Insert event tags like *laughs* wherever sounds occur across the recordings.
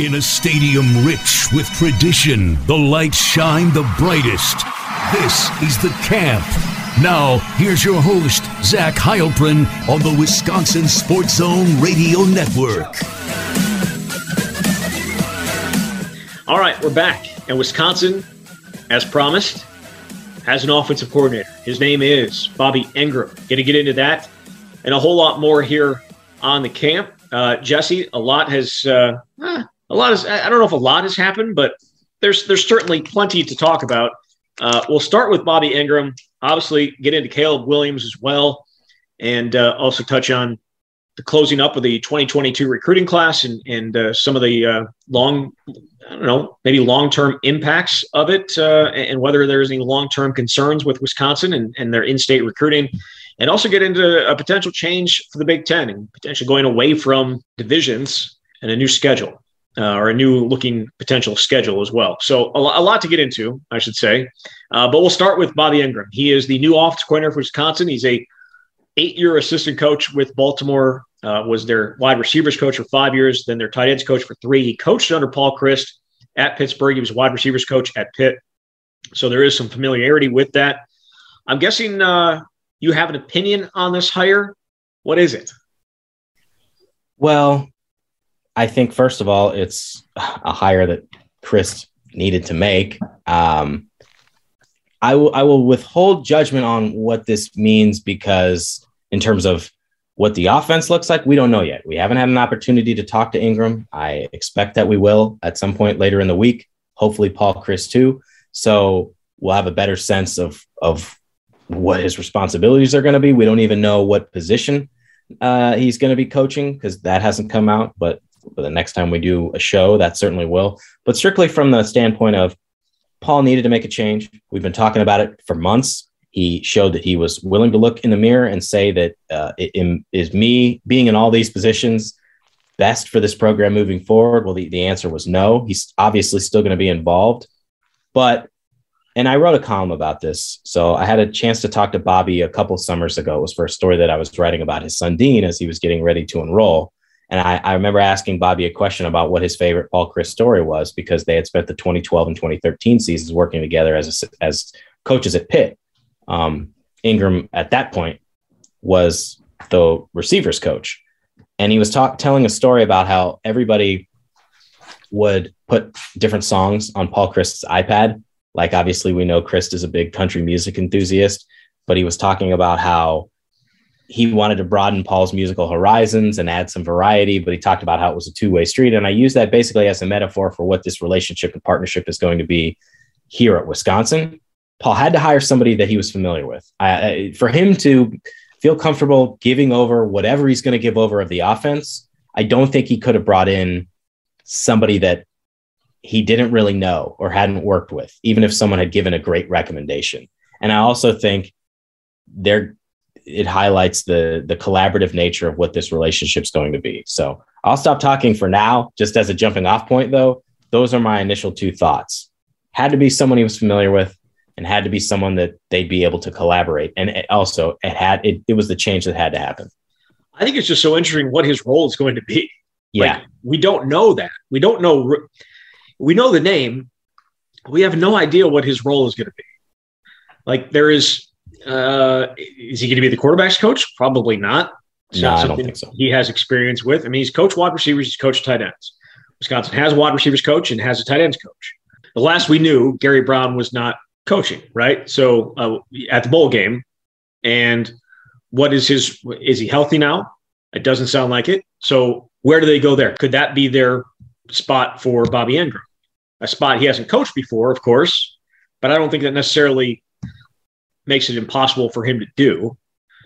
In a stadium rich with tradition, the lights shine the brightest. This is the camp. Now, here's your host, Zach Heilprin, on the Wisconsin Sports Zone Radio Network. All right, we're back. And Wisconsin, as promised, has an offensive coordinator. His name is Bobby Engram. Going to get into that and a whole lot more here on the camp. Uh, Jesse, a lot has uh, a lot is I don't know if a lot has happened, but there's there's certainly plenty to talk about. Uh, we'll start with Bobby Engram. Obviously, get into Caleb Williams as well, and uh, also touch on the closing up of the 2022 recruiting class and and uh, some of the uh, long, I don't know, maybe long term impacts of it, uh, and whether there's any long term concerns with Wisconsin and, and their in state recruiting. And also get into a potential change for the Big Ten and potentially going away from divisions and a new schedule uh, or a new looking potential schedule as well. So a, a lot to get into, I should say. Uh, but we'll start with Bobby Engram. He is the new offensive coordinator for Wisconsin. He's a eight-year assistant coach with Baltimore. Uh, was their wide receivers coach for five years, then their tight ends coach for three. He coached under Paul Chryst at Pittsburgh. He was wide receivers coach at Pitt. So there is some familiarity with that. I'm guessing uh, you have an opinion on this hire. What is it? Well, I think first of all, it's a hire that Chryst needed to make. Um, I will I will withhold judgment on what this means because in terms of what the offense looks like, we don't know yet. We haven't had an opportunity to talk to Engram. I expect that we will at some point later in the week. Hopefully, Paul Chryst too. So we'll have a better sense of of what his responsibilities are going to be. We don't even know what position uh, he's going to be coaching because that hasn't come out. But but the next time we do a show, that certainly will. But strictly from the standpoint of Paul needed to make a change. We've been talking about it for months. He showed that he was willing to look in the mirror and say that uh, it, is me being in all these positions best for this program moving forward? Well, the, the answer was no. He's obviously still going to be involved. But, and I wrote a column about this. So I had a chance to talk to Bobby a couple summers ago. It was for a story that I was writing about his son Dean as he was getting ready to enroll. And I, I, remember asking Bobby a question about what his favorite Paul Chryst story was because they had spent the 2012 and 2013 seasons working together as a, as coaches at Pitt. Um, Engram at that point was the receivers coach, and he was talk, telling a story about how everybody would put different songs on Paul Chryst's iPad. Like obviously we know Chryst is a big country music enthusiast, but he was talking about how he wanted to broaden Paul's musical horizons and add some variety, but he talked about how it was a two way street. And I use that basically as a metaphor for what this relationship and partnership is going to be here at Wisconsin. Paul had to hire somebody that he was familiar with. I, for him to feel comfortable giving over whatever he's going to give over of the offense, I don't think he could have brought in somebody that he didn't really know or hadn't worked with, even if someone had given a great recommendation. And I also think they're it highlights the the collaborative nature of what this relationship is going to be. So I'll stop talking for now. Just as a jumping off point, though, those are my initial two thoughts. Had to be someone he was familiar with, and had to be someone that they'd be able to collaborate. And it also, it had it, it was the change that had to happen. I think it's just so interesting what his role is going to be. Yeah, like, we don't know that. We don't know. We know the name. We have no idea what his role is going to be. Like there is uh, is he going to be the quarterback's coach? Probably not. It's no, not I don't think so. He has experience with. I mean, he's coached wide receivers. He's coached tight ends. Wisconsin has a wide receivers coach and has a tight ends coach. The last we knew, Gary Brown was not coaching, right? So uh, at the bowl game, and what is his? Is he healthy now? It doesn't sound like it. So where do they go there? Could that be their spot for Bobby Engram? A spot he hasn't coached before, of course, but I don't think that necessarily makes it impossible for him to do.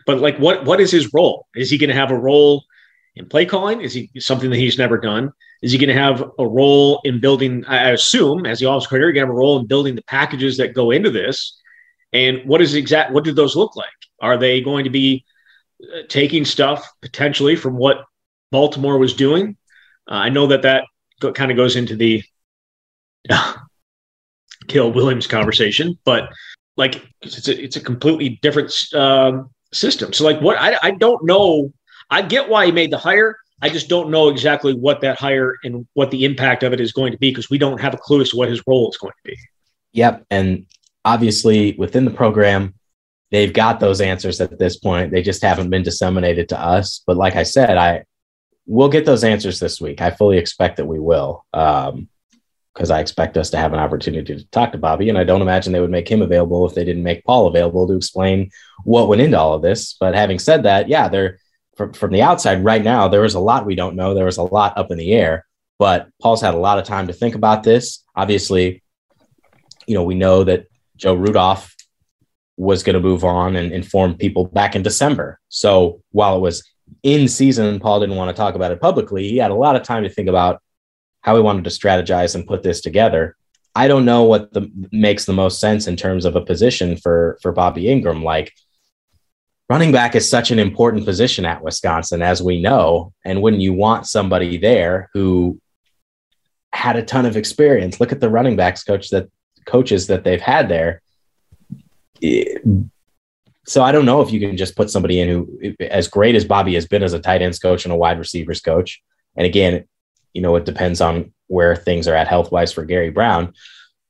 But like, what what is his role? Is he going to have a role in play calling? Is he something that he's never done? Is he going to have a role in building? I assume, as the office coordinator, going to have a role in building the packages that go into this. And what is exact? What do those look like? Are they going to be uh, taking stuff potentially from what Baltimore was doing? Uh, I know that that go, kind of goes into the uh, Caleb Williams conversation, but like it's a, it's a completely different um, system. So like what I, I don't know. I get why he made the hire. I just don't know exactly what that hire and what the impact of it is going to be because we don't have a clue as to what his role is going to be. Yep. And obviously within the program, they've got those answers at this point. They just haven't been disseminated to us. But like I said, I we'll get those answers this week. I fully expect that we will. Um, because I expect us to have an opportunity to talk to Bobby. And I don't imagine they would make him available if they didn't make Paul available to explain what went into all of this. But having said that, yeah, they're from, from the outside right now, there was a lot we don't know. There was a lot up in the air, but Paul's had a lot of time to think about this. Obviously, you know, we know that Joe Rudolph was going to move on and inform people back in December. So while it was in season, Paul didn't want to talk about it publicly. He had a lot of time to think about how we wanted to strategize and put this together. I don't know what the makes the most sense in terms of a position for for Bobby Engram. Like running back is such an important position at Wisconsin, as we know. And wouldn't you want somebody there who had a ton of experience? Look at the running backs coach that coaches that they've had there. So I don't know if you can just put somebody in who, as great as Bobby has been as a tight ends coach and a wide receivers coach, and again, you know, it depends on where things are at health wise for Gary Brown.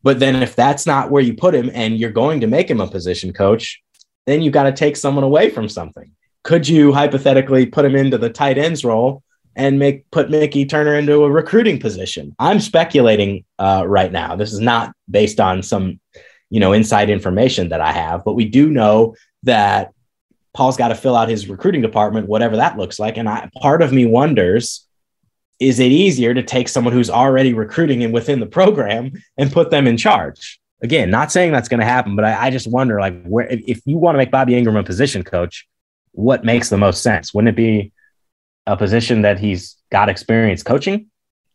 But then if that's not where you put him and you're going to make him a position coach, then you've got to take someone away from something. Could you hypothetically put him into the tight ends role and make put Mickey Turner into a recruiting position? I'm speculating uh, right now. This is not based on some, you know, inside information that I have, but we do know that Paul's got to fill out his recruiting department, whatever that looks like. And I, part of me wonders is it easier to take someone who's already recruiting and within the program and put them in charge? Again, not saying that's going to happen, but I, I, just wonder, like, where if, you want to make Bobby Engram a position coach, what makes the most sense? Wouldn't it be a position that he's got experience coaching?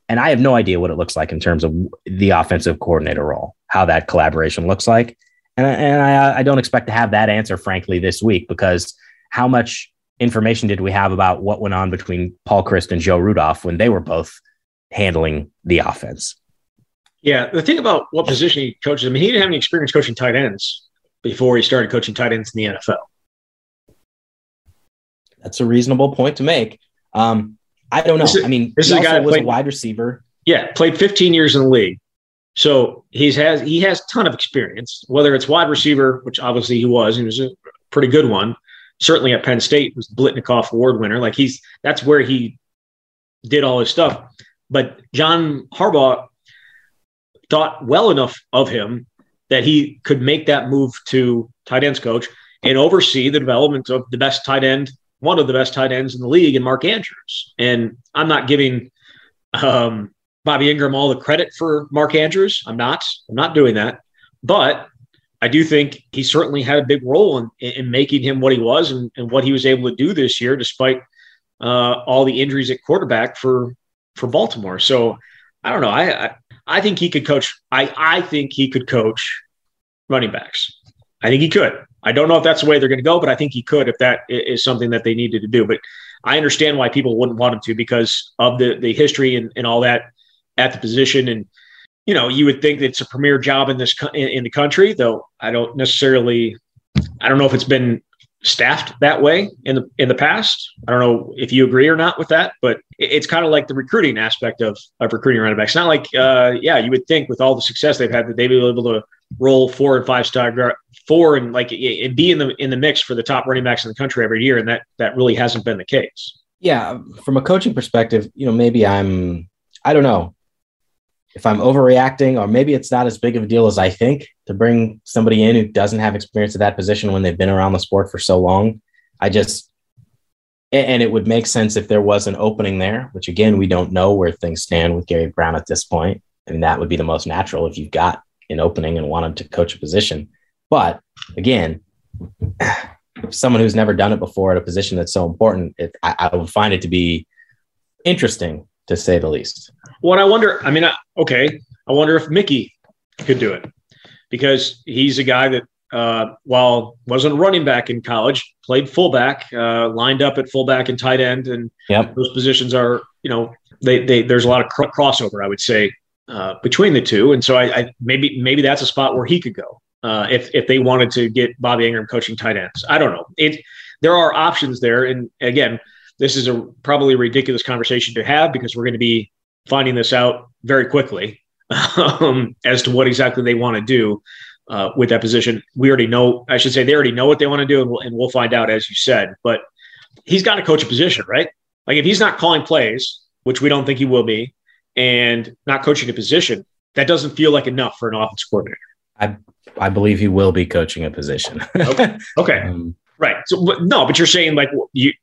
And I have no idea what it looks like in terms of the offensive coordinator role, how that collaboration looks like. And, and I, I don't expect to have that answer, frankly, this week because how much information did we have about what went on between Paul Chryst and Joe Rudolph when they were both handling the offense? Yeah, the thing about what position he coaches, I mean, he didn't have any experience coaching tight ends before he started coaching tight ends in the NFL. That's a reasonable point to make. Um, I don't know. Is, I mean, this is a guy was played, a wide receiver. Yeah, played 15 years in the league. So he's has he has a ton of experience, whether it's wide receiver, which obviously he was, he was a pretty good one, certainly at Penn State was Biletnikoff Award winner. Like he's that's where he did all his stuff. But John Harbaugh thought well enough of him that he could make that move to tight ends coach and oversee the development of the best tight end, one of the best tight ends in the league, and Mark Andrews. And I'm not giving um, Bobby Engram all the credit for Mark Andrews. I'm not. I'm not doing that. But I do think he certainly had a big role in, in making him what he was and, and what he was able to do this year, despite uh, all the injuries at quarterback for for Baltimore. So I don't know. I, I, I think he could coach. I I think he could coach running backs. I think he could. I don't know if that's the way they're going to go, but I think he could if that is something that they needed to do. But I understand why people wouldn't want him to because of the the history and, and all that at the position and you know, you would think it's a premier job in this in, in the country, though I don't necessarily, I don't know if it's been staffed that way in the in the past. I don't know if you agree or not with that, but it's kind of like the recruiting aspect of of recruiting running backs. Not like, uh, yeah, you would think with all the success they've had that they'd be able to roll four and five star four and like and be in the in the mix for the top running backs in the country every year, and that that really hasn't been the case. Yeah, from a coaching perspective, you know, maybe I'm I don't know if I'm overreacting, or maybe it's not as big of a deal as I think to bring somebody in who doesn't have experience at that position when they've been around the sport for so long. I just, and it would make sense if there was an opening there, which again, we don't know where things stand with Gary Brown at this point. I mean, that would be the most natural if you've got an opening and wanted to coach a position. But again, someone who's never done it before at a position that's so important, it, I, I would find it to be interesting to say the least. Well, I wonder. I mean, okay, I wonder if Mickey could do it because he's a guy that, uh, while wasn't running back in college, played fullback, uh, lined up at fullback and tight end, and yep. those positions are, you know, they, they there's a lot of cr- crossover, I would say, uh, between the two, and so I, I, maybe maybe that's a spot where he could go uh, if if they wanted to get Bobby Engram coaching tight ends. I don't know. It there are options there, and again, this is a probably ridiculous conversation to have because we're going to be finding this out very quickly *laughs* um, as to what exactly they want to do uh, with that position. We already know, I should say, they already know what they want to do, and we'll, and we'll find out as you said. But he's got to coach a position, right? Like if he's not calling plays, which we don't think he will be, and not coaching a position, that doesn't feel like enough for an offense coordinator. I I believe he will be coaching a position. okay. *laughs* okay. Um, right. So no, but you're saying like you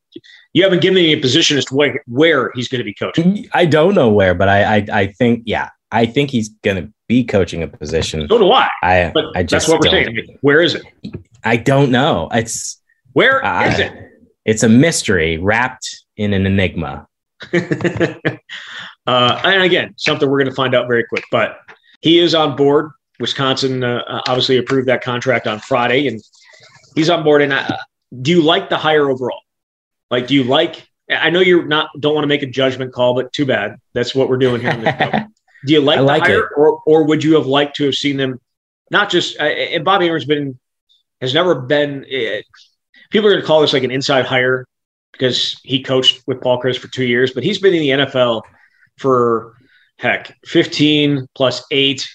you haven't given me a position as to where, where he's going to be coaching. I don't know where, but I I, I think yeah, I think he's going to be coaching a position. So do I. I but I just that's what we're saying. where is it? I don't know. It's where uh, is it? It's a mystery wrapped in an enigma. *laughs* uh, and again, something we're going to find out very quick. But he is on board. Wisconsin uh, obviously approved that contract on Friday, and he's on board. And uh, do you like the hire overall? Like, do you like? I know you're not don't want to make a judgment call, but too bad. That's what we're doing here. *laughs* do you like, like the hire, or or would you have liked to have seen them? Not just uh, and Bobby Engram's been has never been. Uh, people are going to call this like an inside hire because he coached with Paul Chryst for two years, but he's been in the NFL for heck 15 plus eight.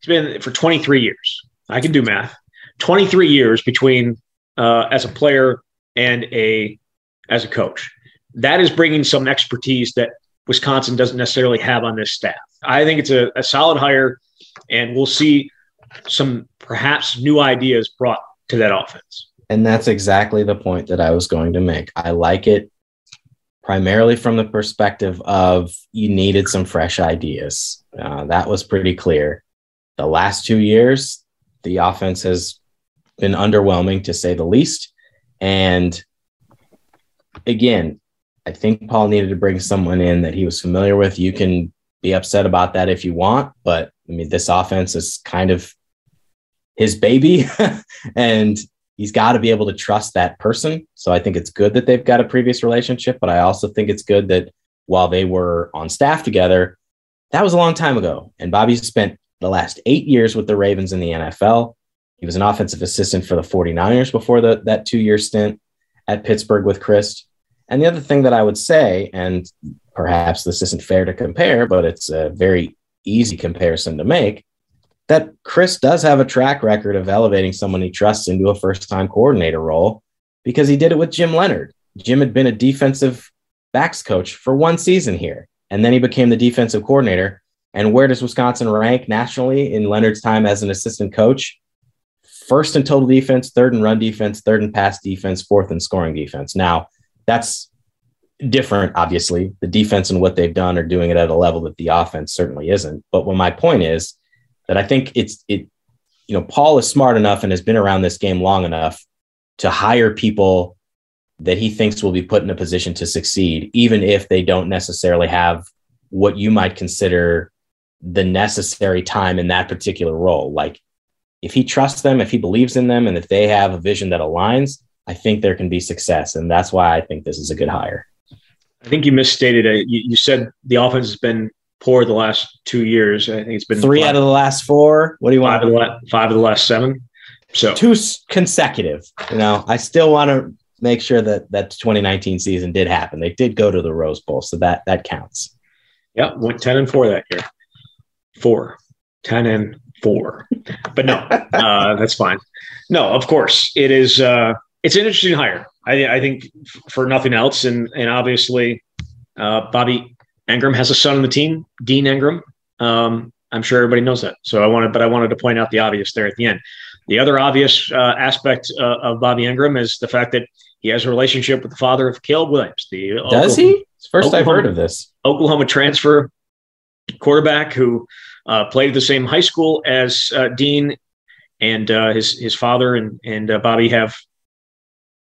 He's been for 23 years. I can do math. 23 years between uh, as a player and a as a coach. That is bringing some expertise that Wisconsin doesn't necessarily have on this staff. I think it's a, a solid hire, and we'll see some perhaps new ideas brought to that offense. And that's exactly the point that I was going to make. I like it primarily from the perspective of you needed some fresh ideas. Uh, that was pretty clear. The last two years, the offense has been underwhelming to say the least. And again, I think Paul needed to bring someone in that he was familiar with. You can be upset about that if you want, but I mean, this offense is kind of his baby. *laughs* and he's got to be able to trust that person. So I think it's good that they've got a previous relationship, but I also think it's good that while they were on staff together, that was a long time ago. And Bobby spent the last eight years with the Ravens in the NFL. He was an offensive assistant for the 49ers before the, that two year stint at Pittsburgh with Chryst. And the other thing that I would say, and perhaps this isn't fair to compare, but it's a very easy comparison to make, that Chryst does have a track record of elevating someone he trusts into a first time coordinator role because he did it with Jim Leonhard. Jim had been a defensive backs coach for one season here, and then he became the defensive coordinator. And where does Wisconsin rank nationally in Leonhard's time as an assistant coach? First in total defense, third in run defense, third in pass defense, fourth in scoring defense. Now, that's different, obviously. The defense and what they've done are doing it at a level that the offense certainly isn't. But what my point is, that I think it's it you know Paul is smart enough and has been around this game long enough to hire people that he thinks will be put in a position to succeed even if they don't necessarily have what you might consider the necessary time in that particular role like if he trusts them if he believes in them and if they have a vision that aligns I think there can be success and that's why I think this is a good hire. I think you misstated it. You, you said the offense has been poor the last two years. I think it's been three five, out of the last four. What do you want? Five of, la- five of the last seven. So two consecutive. You know, I still want to make sure that that 2019 season did happen. They did go to the Rose Bowl, so that that counts. Yeah, went 10 and four that year. Four. 10 and four. But no, *laughs* uh, that's fine. No, of course it is. Uh, it's an interesting hire. I, I think for nothing else, and and obviously, uh, Bobby Engram has a son on the team, Dean Engram. Um, I'm sure everybody knows that. So I wanted, but I wanted to point out the obvious there at the end. The other obvious uh, aspect uh, of Bobby Engram is the fact that he has a relationship with the father of Caleb Williams. The does Oklahoma, he? It's first Oklahoma, I've heard of this. Oklahoma transfer quarterback who uh, played at the same high school as uh, Dean, and uh, his his father and and uh, Bobby have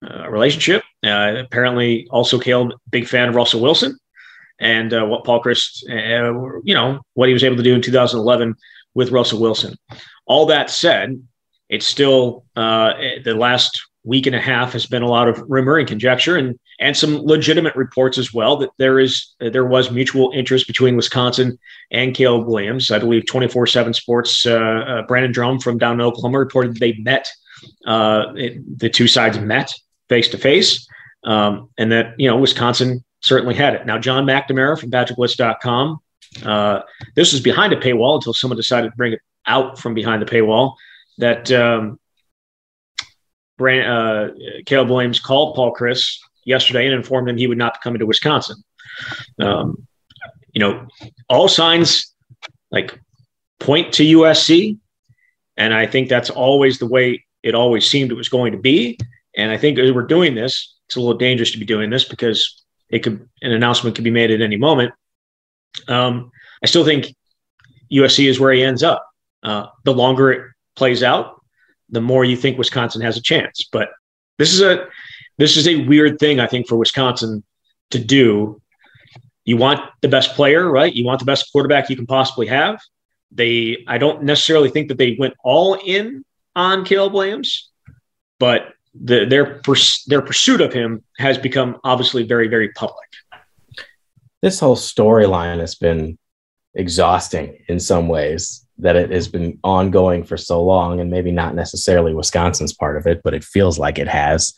a relationship. apparently, also Caleb, big fan of Russell Wilson and uh, what Paul Chryst, uh, you know, what he was able to do in 2011 with Russell Wilson. All that said, it's still uh, the last week and a half has been a lot of rumor and conjecture and and some legitimate reports as well that there is there was mutual interest between Wisconsin and Caleb Williams. I believe 24/7 Sports uh, uh, Brandon Drumm from down in Oklahoma reported they met uh, it, the two sides met face to face and that you know Wisconsin certainly had it. Now, John McNamara from PatrickWoods.com. Uh, this was behind a paywall until someone decided to bring it out from behind the paywall. That um, Brand, uh, Caleb Williams called Paul Chryst yesterday and informed him he would not be coming to Wisconsin. Um, you know, all signs like point to USC, and I think that's always the way it always seemed it was going to be. And I think as we're doing this, it's a little dangerous to be doing this because it could an announcement could be made at any moment. Um, I still think USC is where he ends up. Uh, the longer it plays out, the more you think Wisconsin has a chance. But this is a this is a weird thing I think for Wisconsin to do. You want the best player, right? You want the best quarterback you can possibly have. They I don't necessarily think that they went all in on Caleb Williams, but the, their their pursuit of him has become obviously very very public. This whole storyline has been exhausting in some ways that it has been ongoing for so long and maybe not necessarily Wisconsin's part of it but it feels like it has.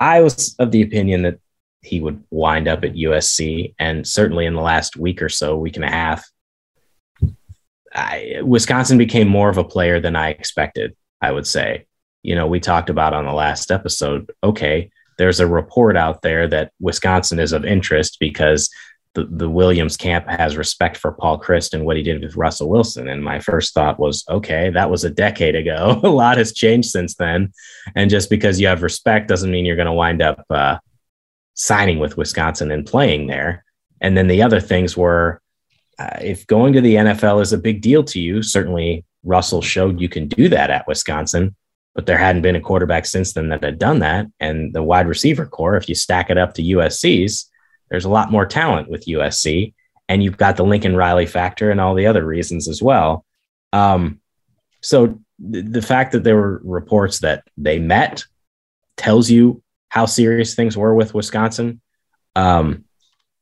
I was of the opinion that he would wind up at USC and certainly in the last week or so, week and a half I, Wisconsin became more of a player than I expected, I would say you know, we talked about on the last episode, okay, there's a report out there that Wisconsin is of interest because the, the Williams camp has respect for Paul Chryst and what he did with Russell Wilson. And my first thought was, okay, that was a decade ago. *laughs* a lot has changed since then. And just because you have respect doesn't mean you're going to wind up uh, signing with Wisconsin and playing there. And then the other things were uh, if going to the NFL is a big deal to you, certainly Russell showed you can do that at Wisconsin but there hadn't been a quarterback since then that had done that. And the wide receiver core, if you stack it up to USC's, there's a lot more talent with USC. And you've got the Lincoln Riley factor and all the other reasons as well. Um, so th- the fact that there were reports that they met tells you how serious things were with Wisconsin. Um,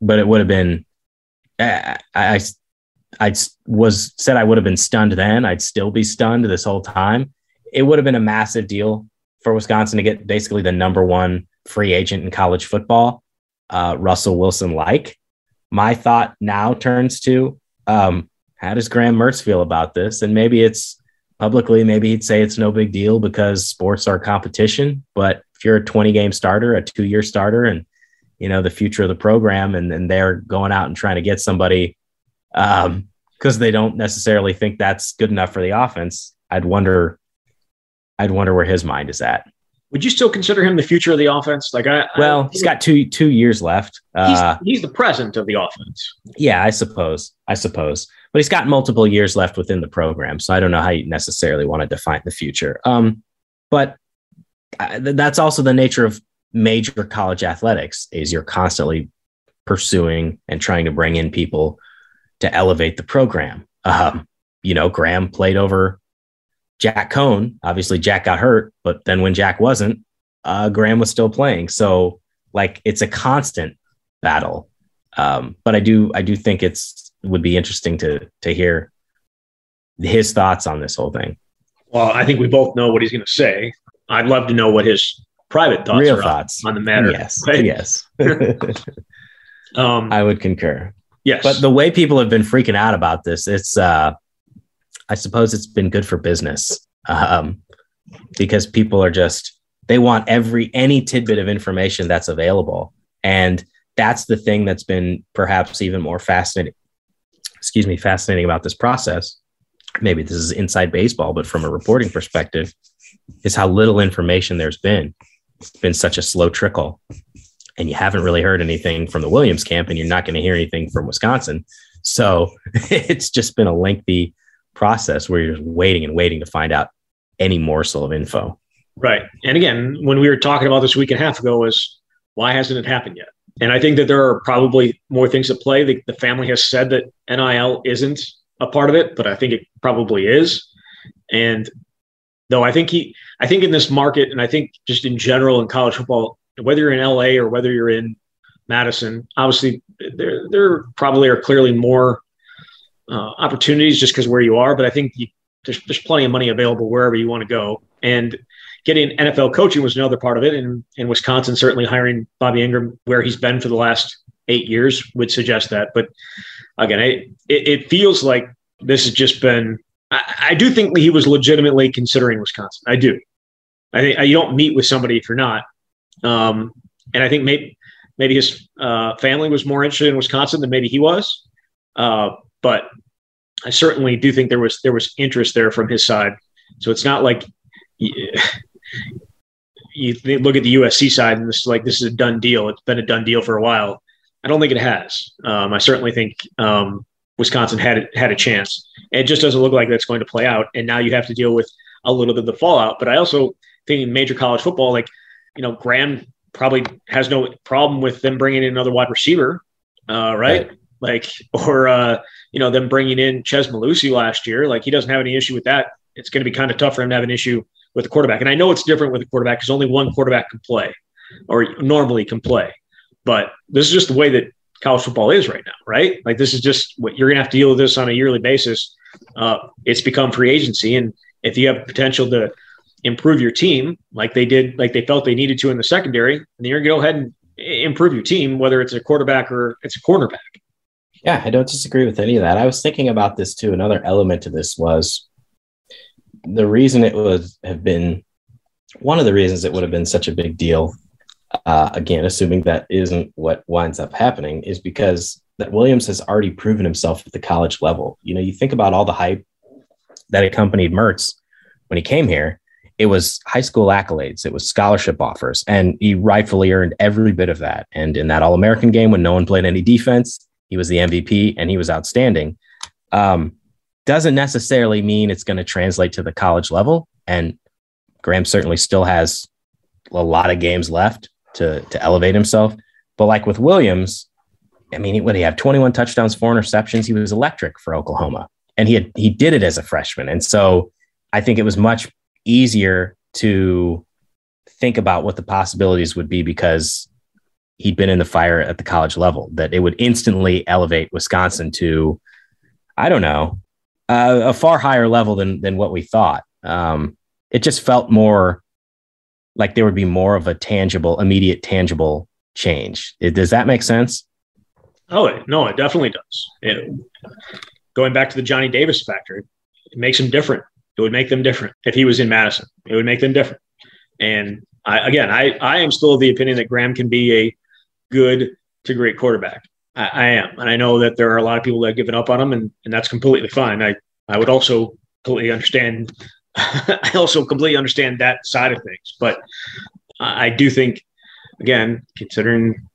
but it would have been, I, I, I was said I would have been stunned then. I'd still be stunned this whole time it would have been a massive deal for Wisconsin to get basically the number one free agent in college football, uh, Russell Wilson like. My thought now turns to um, how does Graham Mertz feel about this? And maybe it's publicly, maybe he'd say it's no big deal because sports are competition. But if you're a 20 game starter, a two year starter, and you know the future of the program, and, they're going out and trying to get somebody because um, they don't necessarily think that's good enough for the offense, I'd wonder I'd wonder where his mind is at. Would you still consider him the future of the offense? Like, I well, I, he's got two two years left. He's, uh, he's the present of the offense. Yeah, I suppose. I suppose, but he's got multiple years left within the program, so I don't know how you necessarily want to define the future. Um, but uh, that's also the nature of major college athletics: is you're constantly pursuing and trying to bring in people to elevate the program. Um, you know, Graham played over Jack Coan, obviously Jack got hurt, but then when Jack wasn't, uh, Graham was still playing. So like it's a constant battle. Um, but I do I do think it's would be interesting to to hear his thoughts on this whole thing. Well, I think we both know what he's going to say. I'd love to know what his private thoughts Real thoughts on, on the matter. Yes, right? yes. *laughs* *laughs* um, I would concur. Yes, but the way people have been freaking out about this, it's uh, I suppose it's been good for business um, because people are just they want every any tidbit of information that's available, and that's the thing that's been perhaps even more fascinating. Excuse me, fascinating about this process. Maybe this is inside baseball, but from a reporting perspective, is how little information there's been. It's been such a slow trickle, and you haven't really heard anything from the Williams camp, and you're not going to hear anything from Wisconsin. So *laughs* it's just been a lengthy process where you're just waiting and waiting to find out any morsel of info. Right. And again, when we were talking about this week and a half ago, was why hasn't it happened yet? And I think that there are probably more things at play. The, the family has said that NIL isn't a part of it, but I think it probably is. And though I think he, I think in this market, and I think just in general in college football, whether you're in LA or whether you're in Madison, obviously there there probably are clearly more uh, opportunities just because where you are. But I think you, there's there's plenty of money available wherever you want to go. And getting NFL coaching was another part of it. And, Wisconsin certainly hiring Bobby Engram where he's been for the last eight years would suggest that. But again, it, it, it feels like this has just been, I, I, do think he was legitimately considering Wisconsin. I do. I think you don't meet with somebody if you're not. Um, and I think maybe, maybe his uh, family was more interested in Wisconsin than maybe he was. Uh, but I certainly do think there was there was interest there from his side. So it's not like you, you look at the USC side and this is like this is a done deal. It's been a done deal for a while. I don't think it has. Um, I certainly think um, Wisconsin had had a chance. It just doesn't look like that's going to play out. And now you have to deal with a little bit of the fallout. But I also think in major college football, like you know, Graham probably has no problem with them bringing in another wide receiver, uh, right? right? Like, or uh, you know, them bringing in Ches Malusi last year. Like, he doesn't have any issue with that. It's going to be kind of tough for him to have an issue with the quarterback. And I know it's different with the quarterback because only one quarterback can play, or normally can play. But this is just the way that college football is right now, right? Like, this is just what you're going to have to deal with this on a yearly basis. Uh, it's become free agency, and if you have potential to improve your team like they did, like they felt they needed to in the secondary, and you're going to go ahead and improve your team, whether it's a quarterback or it's a cornerback. Yeah, I don't disagree with any of that. I was thinking about this too. Another element to this was the reason it would have been one of the reasons it would have been such a big deal. Uh, again, assuming that isn't what winds up happening, is because that Williams has already proven himself at the college level. You know, you think about all the hype that accompanied Mertz when he came here. It was high school accolades, it was scholarship offers, and he rightfully earned every bit of that. And in that All American game, when no one played any defense, he was the MVP and he was outstanding. Um, doesn't necessarily mean it's going to translate to the college level. And Graham certainly still has a lot of games left to to elevate himself. But like with Williams, I mean, what he have 21 touchdowns, four interceptions. He was electric for Oklahoma, and he had, he did it as a freshman. And so I think it was much easier to think about what the possibilities would be because he'd been in the fire at the college level, that it would instantly elevate Wisconsin to, I don't know, uh, a far higher level than than what we thought. Um, it just felt more like there would be more of a tangible, immediate, tangible change. It, does that make sense? Oh no, it definitely does. It, going back to the Johnny Davis factor, it makes him different. It would make them different if he was in Madison. It would make them different. And I, again, I, I am still of the opinion that Graham can be a good to great quarterback. I, I, am, and I know that there are a lot of people that have given up on him, and, and that's completely fine. I I would also completely understand. *laughs* I also completely understand that side of things, but I do think, again, considering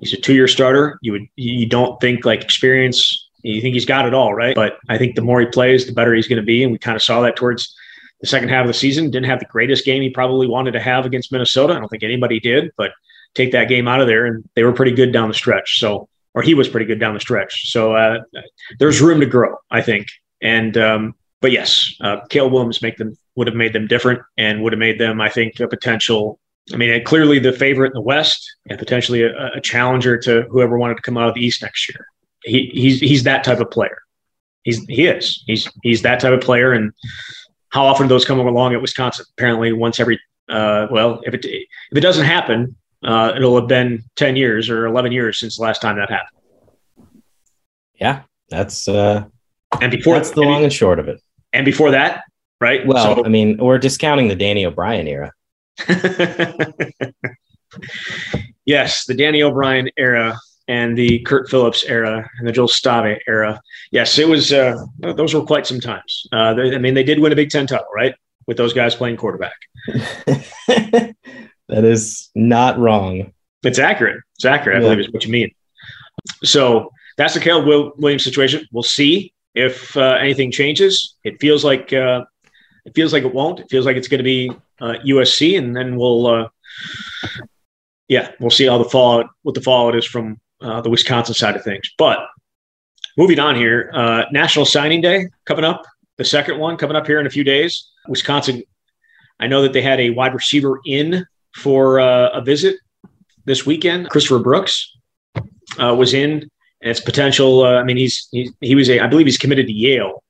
he's a two-year starter, you would you don't think like experience. You think he's got it all, right? But I think the more he plays, the better he's going to be, and we kind of saw that towards the second half of the season. Didn't have the greatest game he probably wanted to have against Minnesota. I don't think anybody did, but take that game out of there, and they were pretty good down the stretch. So, or he was pretty good down the stretch. So uh, there's room to grow, I think. And um, but yes, uh, Williams make them would have made them different and would have made them, I think, a potential. I mean, clearly the favorite in the West and potentially a, a challenger to whoever wanted to come out of the East next year. He, he's he's that type of player. He's he is he's he's that type of player. And how often do those come along at Wisconsin? Apparently, once every uh, well, if it if it doesn't happen, uh, it'll have been 10 years or 11 years since the last time that happened. Yeah, that's uh, and before that's the long and short of it. And before that, right? Well, so, I mean, we're discounting the Danny O'Brien era. *laughs* yes, the Danny O'Brien era and the Curt Phillips era and the Joel Stave era. Yes, it was. Uh, those were quite some times. Uh, they, I mean, they did win a Big Ten title, right? With those guys playing quarterback. *laughs* That is not wrong. It's accurate. It's accurate. I believe is what you mean. So that's the Caleb Williams situation. We'll see if uh, anything changes. It feels like uh, it feels like it won't. It feels like it's going to be uh, USC, and then we'll uh, yeah, we'll see how the fallout what the fallout is from uh, the Wisconsin side of things. But moving on here, uh, National Signing Day coming up. The second one coming up here in a few days. Wisconsin. I know that they had a wide receiver in for uh, a visit this weekend. Christopher Brooks uh, was in, and it's potential. Uh, I mean, he's he, he was a I believe he's committed to Yale,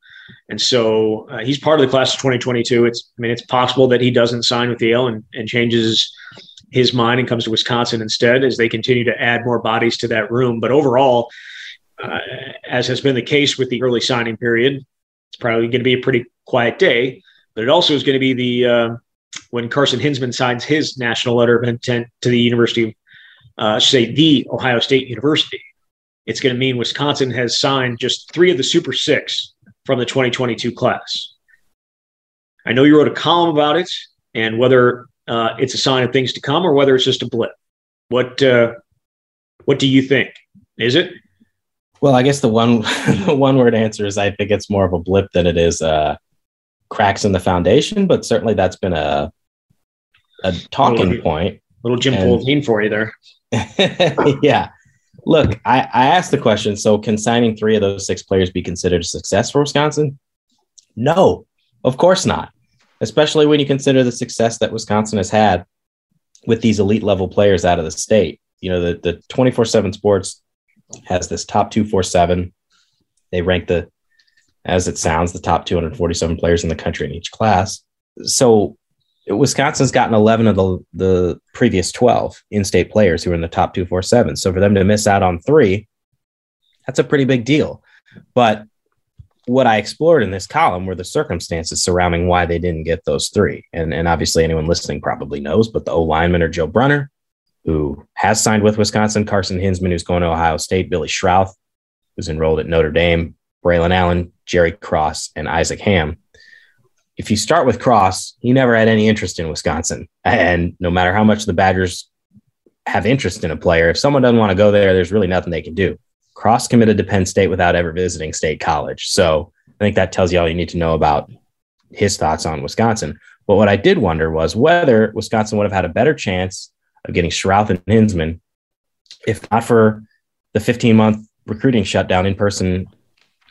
And so uh, he's part of the class of 2022. It's, I mean, it's possible that he doesn't sign with Yale and, and changes his mind and comes to Wisconsin instead as they continue to add more bodies to that room. But overall, uh, as has been the case with the early signing period, it's probably going to be a pretty quiet day. But it also is going to be the uh, when Carson Hinzman signs his national letter of intent to the University, uh, say the Ohio State University. It's going to mean Wisconsin has signed just three of the Super Six from the 2022 class. I know you wrote a column about it and whether uh, it's a sign of things to come or whether it's just a blip. What uh, what do you think? Is it? Well, I guess the one *laughs* the one word answer is I think it's more of a blip than it is uh, cracks in the foundation. But certainly that's been a a talking little, point. Little Jim and, for you there. *laughs* yeah. Look, I, I asked the question. So, can signing three of those six players be considered a success for Wisconsin? No, of course not. Especially when you consider the success that Wisconsin has had with these elite level players out of the state. You know, the the twenty four seven Sports has this top two four seven. They rank the, as it sounds, the top two hundred forty seven players in the country in each class. So Wisconsin's gotten 11 of the, the previous 12 in state players who are in the top 247. So for them to miss out on three, that's a pretty big deal. But what I explored in this column were the circumstances surrounding why they didn't get those three. And, and obviously, anyone listening probably knows, but the O lineman are Joe Brunner, who has signed with Wisconsin, Carson Hinzman, who's going to Ohio State, Billy Schrauth, who's enrolled at Notre Dame, Braylon Allen, Jerry Cross, and Isaac Hamm if you start with Cross, he never had any interest in Wisconsin. And no matter how much the Badgers have interest in a player, if someone doesn't want to go there, there's really nothing they can do. Cross committed to Penn State without ever visiting state college. So I think that tells you all you need to know about his thoughts on Wisconsin. But what I did wonder was whether Wisconsin would have had a better chance of getting Schrauth and Hinzman if not for the 15 month recruiting shutdown, in person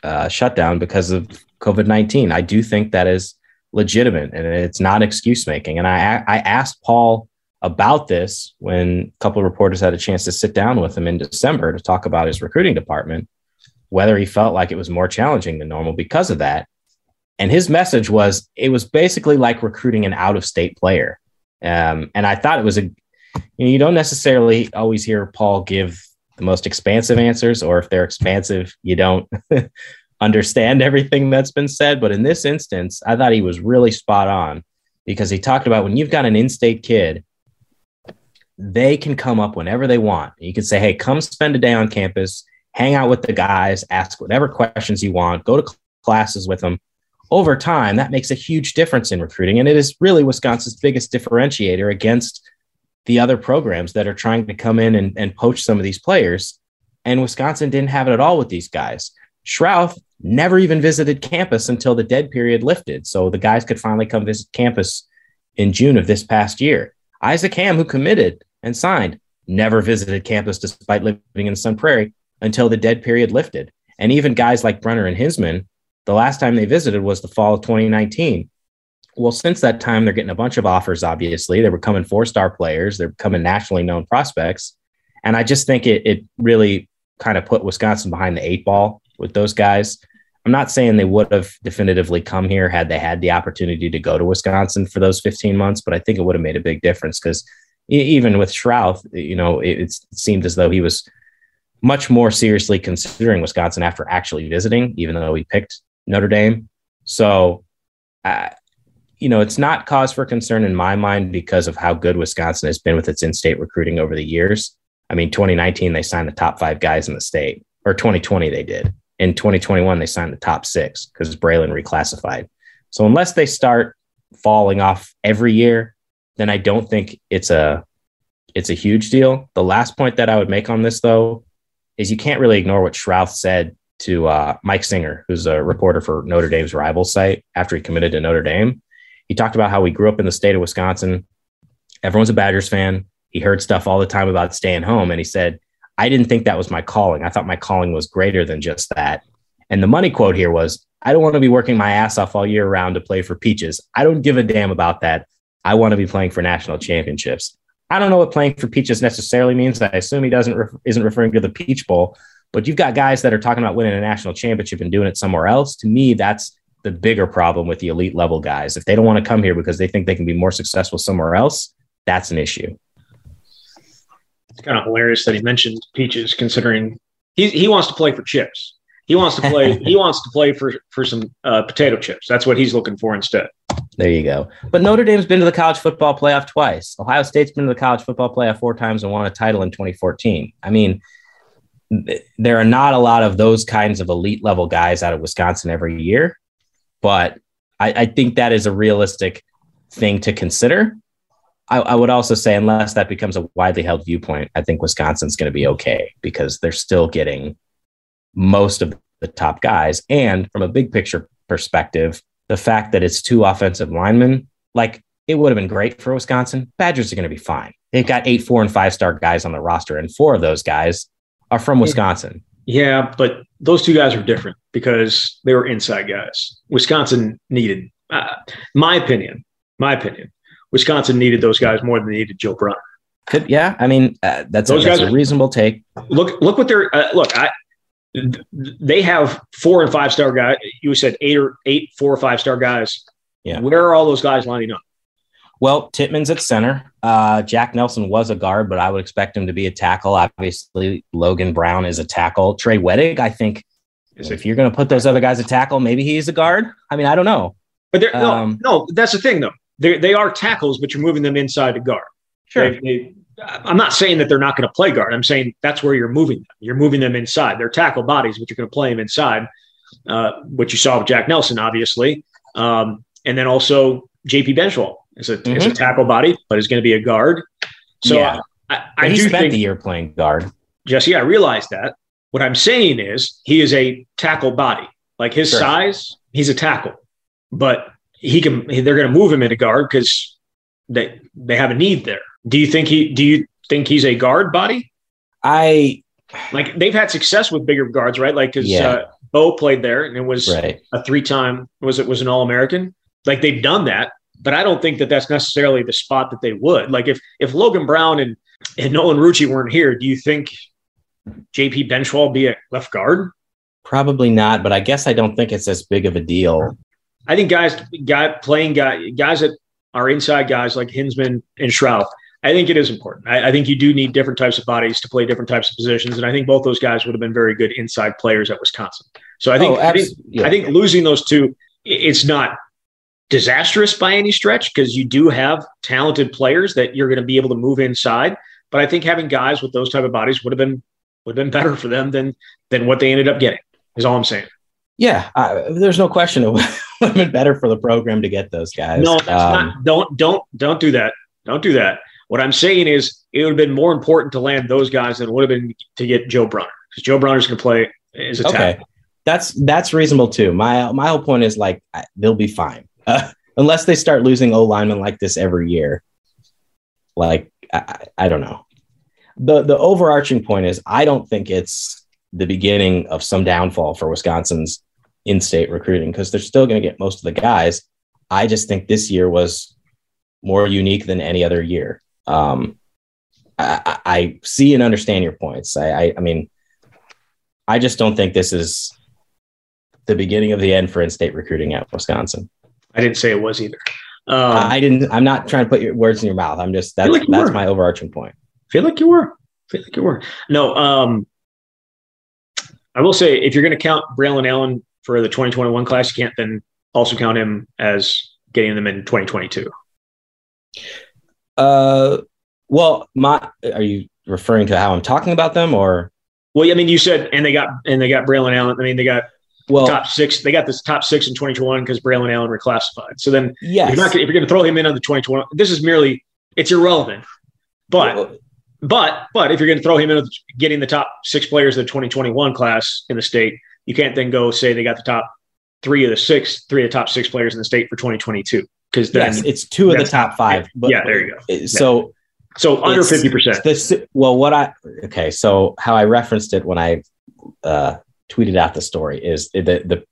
uh, shutdown because of COVID 19. I do think that is legitimate and it's not excuse making. And I, I asked Paul about this when a couple of reporters had a chance to sit down with him in December to talk about his recruiting department, whether he felt like it was more challenging than normal because of that. And his message was it was basically like recruiting an out of state player. Um, and I thought it was a, you, know, you don't necessarily always hear Paul give the most expansive answers, or if they're expansive, you don't *laughs* understand *laughs* everything that's been said. But in this instance, I thought he was really spot on because he talked about when you've got an in state kid, they can come up whenever they want. You can say, hey, come spend a day on campus, hang out with the guys, ask whatever questions you want, go to classes with them. Over time, that makes a huge difference in recruiting. And it is really Wisconsin's biggest differentiator against the other programs that are trying to come in and, and poach some of these players. And Wisconsin didn't have it at all with these guys. Schrauth never even visited campus until the dead period lifted. So the guys could finally come visit campus in June of this past year. Isaac Hamm, who committed and signed, never visited campus despite living in Sun Prairie until the dead period lifted. And even guys like Brunner and Hinzman, the last time they visited was the fall of 2019. Well, since that time, they're getting a bunch of offers, obviously. They're becoming four star players, they're becoming nationally known prospects. And I just think it, it really kind of put Wisconsin behind the eight ball with those guys. I'm not saying they would have definitively come here had they had the opportunity to go to Wisconsin for those 15 months, but I think it would have made a big difference because even with Schrauth, you know, it, it, seemed as though he was much more seriously considering Wisconsin after actually visiting, even though he picked Notre Dame. So, uh, you know, it's not cause for concern in my mind because of how good Wisconsin has been with its in state recruiting over the years. I mean, 2019, they signed the top five guys in the state, or 2020, they did in 2021 they signed the top six because Braylon reclassified. So unless they start falling off every year, then I don't think it's a it's a huge deal. The last point that I would make on this though is you can't really ignore what Schrauth said to uh, Mike Singer, who's a reporter for Notre Dame's rival site after he committed to Notre Dame. He talked about how he grew up in the state of Wisconsin. Everyone's a Badgers fan. He heard stuff all the time about staying home, and he said I didn't think that was my calling. I thought my calling was greater than just that. And the money quote here was I don't want to be working my ass off all year round to play for Peaches. I don't give a damn about that. I want to be playing for national championships. I don't know what playing for Peaches necessarily means. I assume he doesn't isn't referring to the Peach Bowl, but you've got guys that are talking about winning a national championship and doing it somewhere else. To me, that's the bigger problem with the elite level guys. If they don't want to come here because they think they can be more successful somewhere else, that's an issue. It's kind of hilarious that he mentioned Peaches, considering he he wants to play for chips. He wants to play. he *laughs* wants to play for for some uh, potato chips. That's what he's looking for instead. There you go. But Notre Dame's been to the college football playoff twice. Ohio State's been to the college football playoff four times and won a title in 2014. I mean, there are not a lot of those kinds of elite level guys out of Wisconsin every year, but I, I think that is a realistic thing to consider. I, I would also say, unless that becomes a widely held viewpoint, I think Wisconsin's going to be okay because they're still getting most of the top guys. And from a big picture perspective, the fact that it's two offensive linemen, like it would have been great for Wisconsin. Badgers are going to be fine. They've got eight four and five star guys on the roster, and four of those guys are from Wisconsin. Yeah, but those two guys are different because they were inside guys. Wisconsin needed, uh, my opinion, my opinion, Wisconsin needed those guys more than they needed Joe Brunner. Could, yeah, I mean uh, that's, a, that's a, reasonable take. Look, look what they're uh, look. I they have four and five star guys. You said eight or eight, four or five star guys. Yeah, where are all those guys lining up? Well, Tippmann's at center. Uh, Jack Nelson was a guard, but I would expect him to be a tackle. Obviously, Logan Brown is a tackle. Trey Wedig, I think, is if you're going to put those other guys at tackle, maybe he's a guard. I mean, I don't know. But um, no, no, that's the thing, though. They they are tackles, but you're moving them inside to guard. Sure. They, they, I'm not saying that they're not going to play guard. I'm saying that's where you're moving them. You're moving them inside. They're tackle bodies, but you're going to play them inside. Uh, what you saw with Jack Nelson, obviously, um, and then also JP Benzschawel is a, mm-hmm. is a tackle body, but is going to be a guard. So yeah. I, I he do spent think, the year playing guard. Jesse, I realize that. What I'm saying is he is a tackle body. Like his sure. size, he's a tackle, but he can. They're going to move him into guard because they they have a need there. Do you think he? Do you think he's a guard body? I like they've had success with bigger guards, right? Like because yeah. uh, Bo played there and it was right. a three time was it was an All American. Like they've done that, but I don't think that that's necessarily the spot that they would. Like if if Logan Brown and and Nolan Rucci weren't here, do you think JP Benzschawel be a left guard? Probably not, but I guess I don't think it's as big of a deal. I think guys, guy playing guy, guys that are inside guys like Hinzman and Schrauth. I think it is important. I, I, think you do need different types of bodies to play different types of positions, and I think both those guys would have been very good inside players at Wisconsin. So I think oh, I, think yeah. I think losing those two, it's not disastrous by any stretch because you do have talented players that you're going to be able to move inside. But I think having guys with those type of bodies would have been would have been better for them than than what they ended up getting. Is all I'm saying. Yeah, uh, there's no question it *laughs* would have been better for the program to get those guys. No, that's um, not. Don't don't don't do that. Don't do that. What I'm saying is, it would have been more important to land those guys than it would have been to get Joe Brunner because Joe Brunner's going to play as a okay. Tackle. That's that's reasonable too. My my whole point is like they'll be fine uh, unless they start losing O linemen like this every year. Like I, I don't know. The the overarching point is I don't think it's the beginning of some downfall for Wisconsin's in-state recruiting because they're still going to get most of the guys. I just think this year was more unique than any other year. Um, I, I, see and understand your points. I, I, I, mean, I just don't think this is the beginning of the end for in-state recruiting at Wisconsin. I didn't say it was either. Um, I didn't. I'm not trying to put your words in your mouth. I'm just that's like that's were. my overarching point. Feel like you were. Feel like you were. No. Um, I will say if you're going to count Braylon Allen for the 2021 class, you can't then also count him as getting them in 2022. Uh, well, my are you referring to how I'm talking about them, or? Well, I mean, you said, and they got and they got Braylon Allen. I mean, they got well top six. They got this top six in 2021 because Braylon Allen reclassified. So then, yes. if you're, if you're going to throw him in on the 2021, this is merely it's irrelevant. But well, but but if you're going to throw him in getting the top six players of the 2021 class in the state, you can't then go say they got the top three of the six, three of the top six players in the state for 2022 because yes, it's two of the top five. But, yeah, there you go. So so under fifty percent. Well, what I okay, so how I referenced it when I uh, tweeted out the story is the the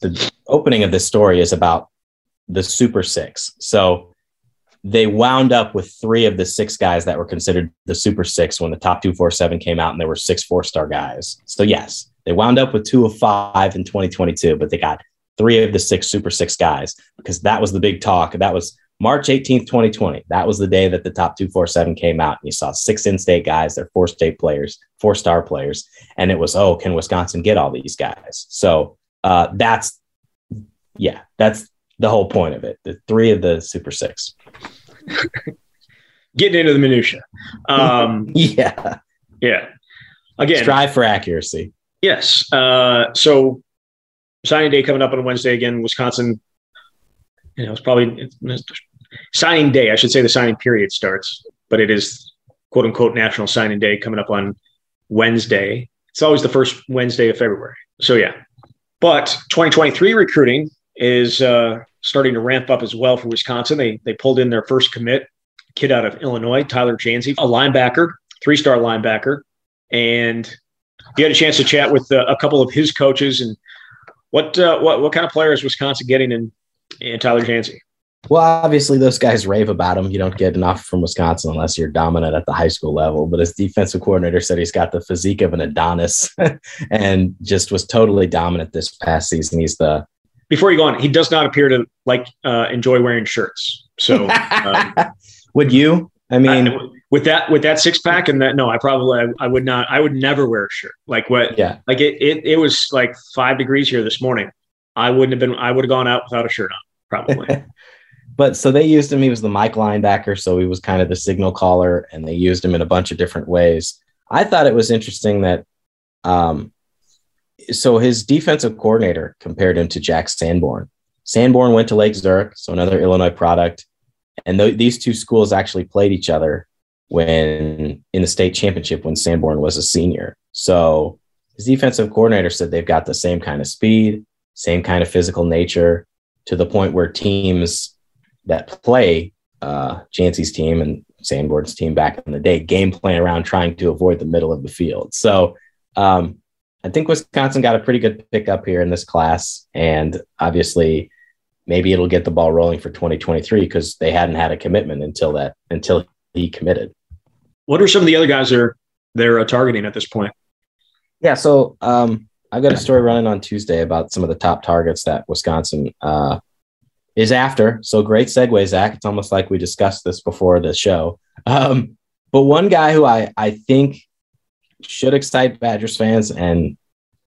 the opening of this story is about the Super Six. So they wound up with three of the six guys that were considered the Super Six when the top two four seven came out, and there were six four star guys. So yes, they wound up with two of five in 2022, but they got three of the six Super Six guys because that was the big talk. That was March 18th, 2020. That was the day that the top 247 came out. And you saw six in state guys, they're four state players, four star players. And it was, oh, can Wisconsin get all these guys? So uh, that's, yeah, that's the whole point of it. The three of the Super Six. *laughs* Getting into the minutia. Um, *laughs* yeah. Yeah. Again, strive for accuracy. Yes. Uh, so signing day coming up on Wednesday again, Wisconsin. You know, it's probably signing day. I should say the signing period starts, but it is quote unquote National Signing Day coming up on Wednesday. It's always the first Wednesday of February. So yeah, but 2023 recruiting is uh, starting to ramp up as well for Wisconsin. They they pulled in their first commit kid out of Illinois, Tyler Jansey, a linebacker, three star linebacker, and you had a chance to chat with uh, a couple of his coaches and what uh, what what kind of player is Wisconsin getting in in Tyler Jansey? Well, obviously, those guys rave about him. You don't get enough from Wisconsin unless you're dominant at the high school level. But his defensive coordinator said he's got the physique of an Adonis *laughs* and just was totally dominant this past season. He's the. Before you go on, he does not appear to like uh, enjoy wearing shirts. So, *laughs* um, would you? I mean, I, with that with that six pack and that no, I probably I, would not. I would never wear a shirt. Like what? Yeah. Like it, it. It was like five degrees here this morning. I wouldn't have been. I would have gone out without a shirt on, probably. *laughs* but so they used him. He was the Mike linebacker, so he was kind of the signal caller, and they used him in a bunch of different ways. I thought it was interesting that, um, so his defensive coordinator compared him to Jack Sanborn. Sanborn went to Lake Zurich, so another Illinois product, and th- these two schools actually played each other when in the state championship when Sanborn was a senior. So his defensive coordinator said they've got the same kind of speed, same kind of physical nature, to the point where teams that play uh, Jansey's team and Sanborn's team back in the day game plan around trying to avoid the middle of the field. So um, I think Wisconsin got a pretty good pickup here in this class, and obviously maybe it'll get the ball rolling for 2023 because they hadn't had a commitment until that until he committed. What are some of the other guys they're they're uh, targeting at this point? Yeah, so um, I've got a story running on Tuesday about some of the top targets that Wisconsin uh, is after. So great segue, Zach. It's almost like we discussed this before the show. Um, but one guy who I, I think should excite Badgers fans and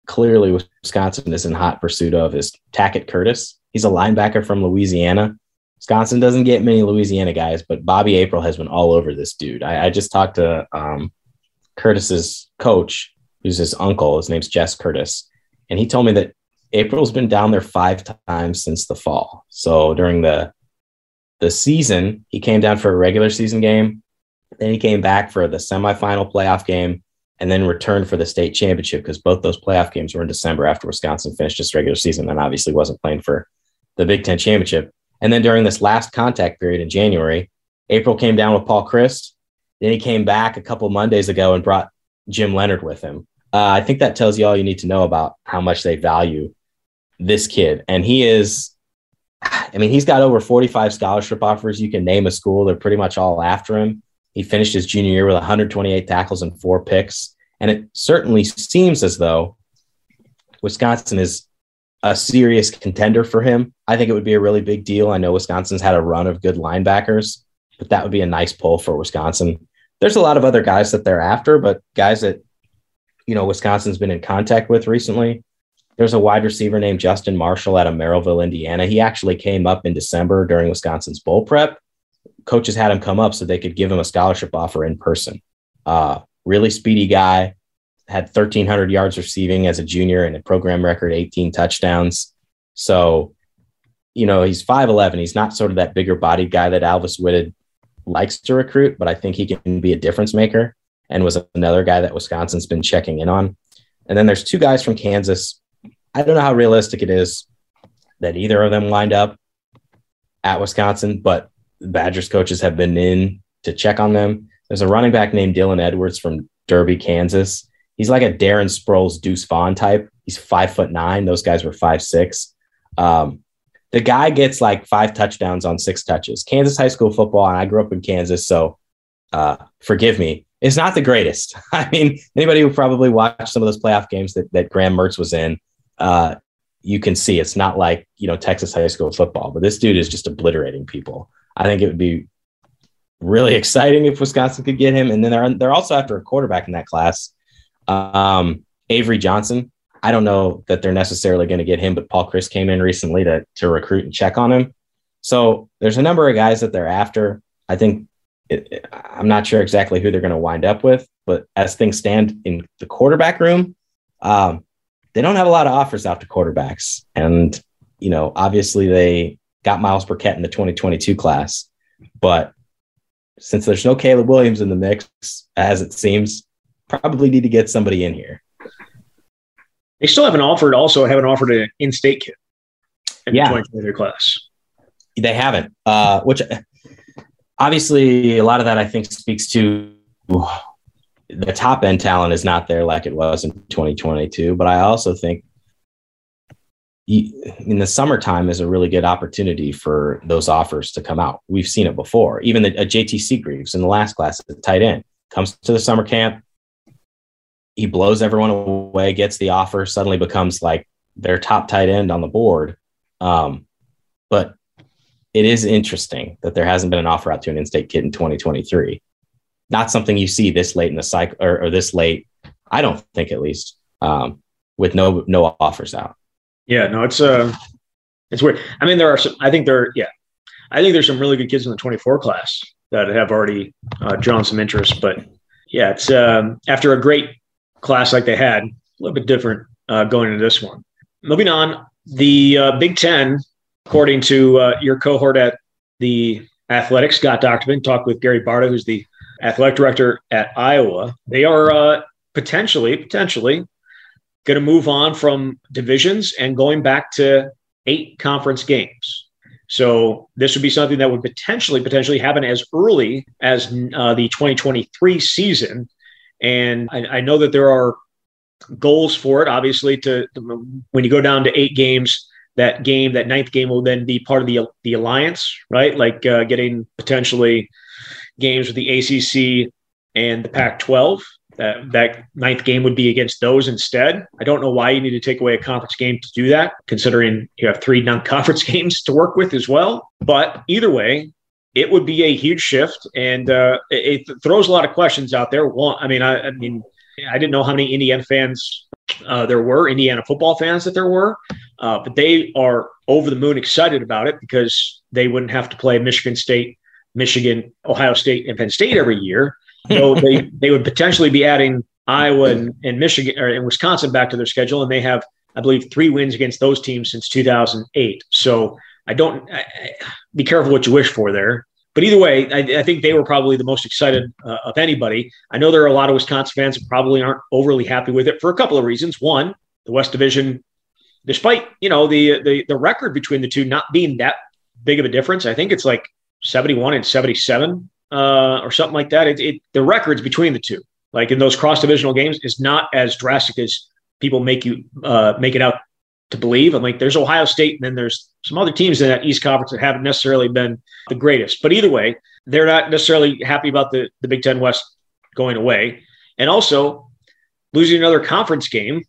clearly Wisconsin is in hot pursuit of is Tackett Curtis. He's a linebacker from Louisiana. Wisconsin doesn't get many Louisiana guys, but Bobby April has been all over this dude. I, I just talked to um, Curtis's coach, who's his uncle. His name's Jess Curtis. And he told me that April's been down there five times since the fall. So during the the season, he came down for a regular season game, then he came back for the semifinal playoff game, and then returned for the state championship because both those playoff games were in December after Wisconsin finished its regular season and obviously wasn't playing for the Big Ten championship. And then during this last contact period in January, April came down with Paul Chryst. Then he came back a couple Mondays ago and brought Jim Leonhard with him. Uh, I think that tells you all you need to know about how much they value this kid. And he is, I mean, he's got over 45 scholarship offers. You can name a school, they're pretty much all after him. He finished his junior year with 128 tackles and four picks. And it certainly seems as though Wisconsin is a serious contender for him. I think it would be a really big deal. I know Wisconsin's had a run of good linebackers, but that would be a nice pull for Wisconsin. There's a lot of other guys that they're after, but guys that, you know, Wisconsin's been in contact with recently. There's a wide receiver named Justin Marshall out of Merrillville, Indiana. He actually came up in December during Wisconsin's bowl prep. Coaches had him come up so they could give him a scholarship offer in person. Uh, really speedy guy, had 1,300 yards receiving as a junior and a program record 18 touchdowns. So, you know, he's 5'11. He's not sort of that bigger bodied guy that Alvis Whitted likes to recruit, but I think he can be a difference maker and was another guy that Wisconsin's been checking in on. And then there's two guys from Kansas I don't know how realistic it is that either of them lined up at Wisconsin, but Badgers coaches have been in to check on them. There's a running back named Dylan Edwards from Derby, Kansas. He's like a Darren Sproles, Deuce Vaughn type. He's five foot nine. Those guys were five six. Um, the guy gets like five touchdowns on six touches. Kansas high school football, and I grew up in Kansas, so uh, forgive me. It's not the greatest. *laughs* I mean, anybody who probably watched some of those playoff games that, that Graham Mertz was in, uh, you can see it's not like you know Texas high school football, but this dude is just obliterating people. I think it would be really *laughs* exciting if Wisconsin could get him. And then they're they're also after a quarterback in that class, um, Avery Johnson. I don't know that they're necessarily going to get him, but Paul Chryst came in recently to to recruit and check on him. So there's a number of guys that they're after. I think it, I'm not sure exactly who they're going to wind up with, but as things stand in the quarterback room, um, they don't have a lot of offers out to quarterbacks. And, you know, obviously they got Myles Burkett in the 2022 class, but since there's no Caleb Williams in the mix, as it seems, probably need to get somebody in here. They still haven't offered, also haven't offered an in state kid in Yeah. the 2023 class. They haven't, uh, which obviously a lot of that I think speaks to the top end talent is not there like it was in 2022. But I also think in the summertime is a really good opportunity for those offers to come out. We've seen it before. Even the, uh, JT Seagreaves in the last class at the tight end comes to the summer camp. He blows everyone away, gets the offer, suddenly becomes like their top tight end on the board. Um, but it is interesting that there hasn't been an offer out to an in-state kid in 2023. Not something you see this late in the cycle or, or this late. I don't think at least um, with no no offers out. Yeah, no, it's uh it's weird. I mean, there are some. I think there, yeah, I think there's some really good kids in the 24 class that have already uh, drawn some interest. But yeah, it's um, after a great class like they had, a little bit different uh, going into this one. Moving on, the uh, Big Ten, according to uh, your cohort at the Athletics, Scott Dochterman talked with Gary Barta, who's the athletic director at Iowa. They are uh, potentially, potentially going to move on from divisions and going back to eight conference games. So this would be something that would potentially potentially happen as early as uh, the 2023 season. And I, I, know that there are goals for it. Obviously, to, to, when you go down to eight games, that game, that ninth game, will then be part of the the alliance, right? Like uh, getting potentially games with the ACC and the Pac-12 that that ninth game would be against those instead. I don't know why you need to take away a conference game to do that, considering you have three non-conference *laughs* games to work with as well. But either way, it would be a huge shift, and uh, it, it, throws a lot of questions out there. One, I mean, I, I mean, I didn't know how many Indiana fans uh, there were, Indiana football fans that there were, uh, but they are over the moon excited about it because they wouldn't have to play Michigan State, Michigan, Ohio State, and Penn State every year. So *laughs* they, they would potentially be adding Iowa and, and Michigan or and Wisconsin back to their schedule, and they have, I believe, three wins against those teams since 2008. So I don't I, I, be careful what you wish for there. But either way, I, I think they were probably the most excited uh, of anybody. I know there are a lot of Wisconsin fans that probably aren't overly happy with it for a couple of reasons. One, the West Division, despite you know the the the record between the two not being that big of a difference, I think it's like 71 and 77 uh, or something like that. It, it, the records between the two, like in those cross divisional games, is not as drastic as people make you uh, make it out to believe. I'm like, there's Ohio State, and then there's some other teams in that East Conference that haven't necessarily been the greatest. But either way, they're not necessarily happy about the the Big Ten West going away, and also losing another conference game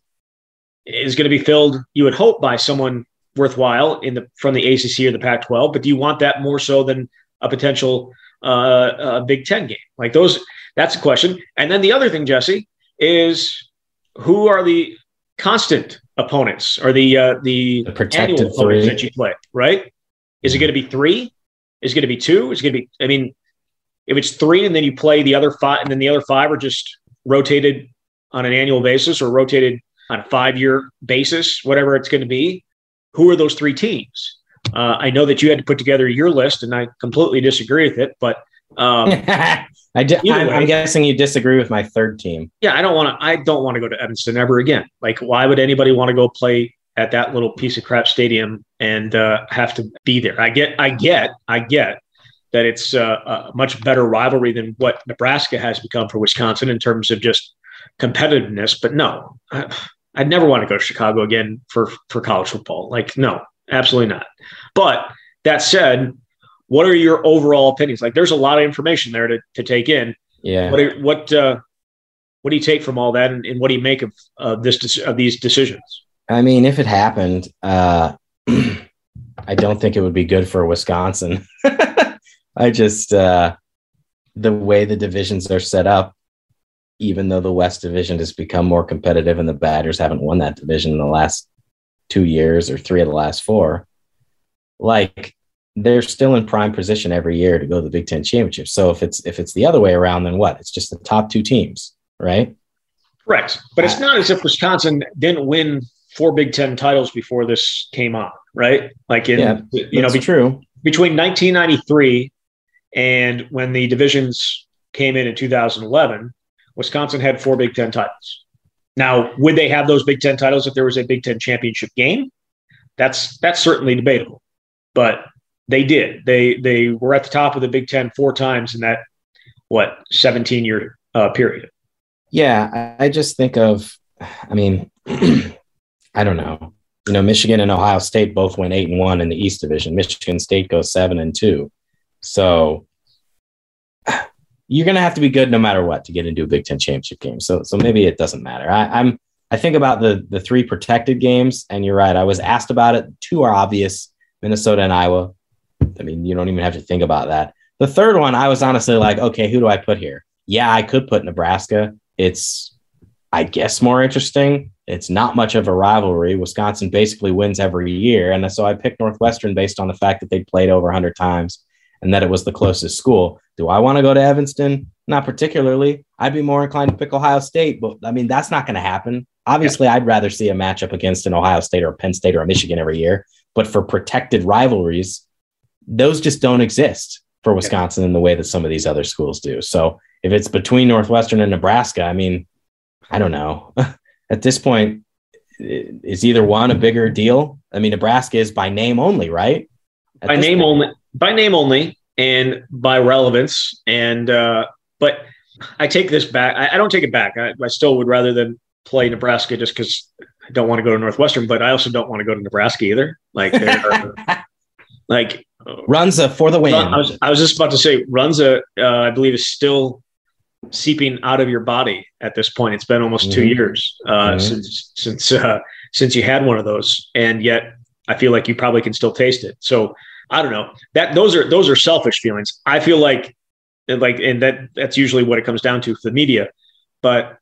is going to be filled. You would hope by someone worthwhile in the from the ACC or the Pac-12. But do you want that more so than a potential uh, a Big Ten game? Like those, that's a question. And then the other thing, Jesse, is who are the constant opponents or the uh, the, The protected annual opponents three. that you play? Right? Is it going to be three? Is it going to be two? Is it going to be? I mean, if it's three and then you play the other five, and then the other five are just rotated on an annual basis or rotated on a five-year basis, whatever it's going to be. Who are those three teams? Uh, I know that you had to put together your list, and I completely disagree with it. But um, *laughs* I di- I'm. I'm guessing you disagree with my third team. yeah, I don't want to. I don't want to go to Evanston ever again. Like, why would anybody want to go play at that little piece of crap stadium and uh, have to be there? I get, I get, I get that it's uh, a much better rivalry than what Nebraska has become for Wisconsin in terms of just competitiveness. But no, I, I'd never want to go to Chicago again for for college football. Like, no, absolutely not. But that said, what are your overall opinions? Like, there's a lot of information there to, to take in. Yeah. What are, what uh, what do you take from all that, and, and what do you make of uh, this of these decisions? I mean, if it happened, uh, *clears throat* I don't think it would be good for Wisconsin. *laughs* I just uh, the way the divisions are set up, even though the West Division has become more competitive and the Badgers haven't won that division in the last two years or three of the last four, like they're still in prime position every year to go to the Big Ten championship. So if it's if it's the other way around, then what? It's just the top two teams, right? Correct. But it's not as if Wisconsin didn't win four Big Ten titles before this came on, right? Like in yeah, you know, be, true. Between 1993 and when the divisions came in in 2011, Wisconsin had four Big Ten titles. Now, would they have those Big Ten titles if there was a Big Ten championship game? That's that's certainly debatable, but they did. They they were at the top of the Big Ten four times in that what 17 year uh, period. Yeah, I just think of, I mean, *clears throat* I don't know. You know, Michigan and Ohio State both went eight and one in the East Division. Michigan State goes seven and two. So *sighs* you're going to have to be good no matter what to get into a Big Ten championship game. So, so maybe it doesn't matter. I, I'm, I think about the the three protected games, and you're right. I was asked about it. Two are obvious: Minnesota and Iowa. I mean, you don't even have to think about that. The third one, I was honestly like, okay, who do I put here? Yeah, I could put Nebraska. It's, I guess, more interesting. It's not much of a rivalry. Wisconsin basically wins every year, and so I picked Northwestern based on the fact that they'd played over 100 times and that it was the closest school. Do I want to go to Evanston? Not particularly. I'd be more inclined to pick Ohio State, but I mean, that's not going to happen. Obviously. I'd rather see a matchup against an Ohio State or a Penn State or a Michigan every year. But for protected rivalries, those just don't exist for Wisconsin in the way that some of these other schools do. So if it's between Northwestern and Nebraska, I mean, I don't know. *laughs* At this point, is either one a bigger deal? I mean, Nebraska is by name only, right? At by name point. only by name only and by relevance. And uh, but I take this back. I, I don't take it back. I, I, still would rather than play Nebraska just because I don't want to go to Northwestern, but I also don't want to go to Nebraska either. Like, *laughs* like Runza for the win. I was, I was just about to say Runza. Uh, I believe is still seeping out of your body at this point. It's been almost mm-hmm. two years uh, mm-hmm. since since uh, since you had one of those, and yet I feel like you probably can still taste it. So I don't know that those are those are selfish feelings. I feel like like and that that's usually what it comes down to for the media. But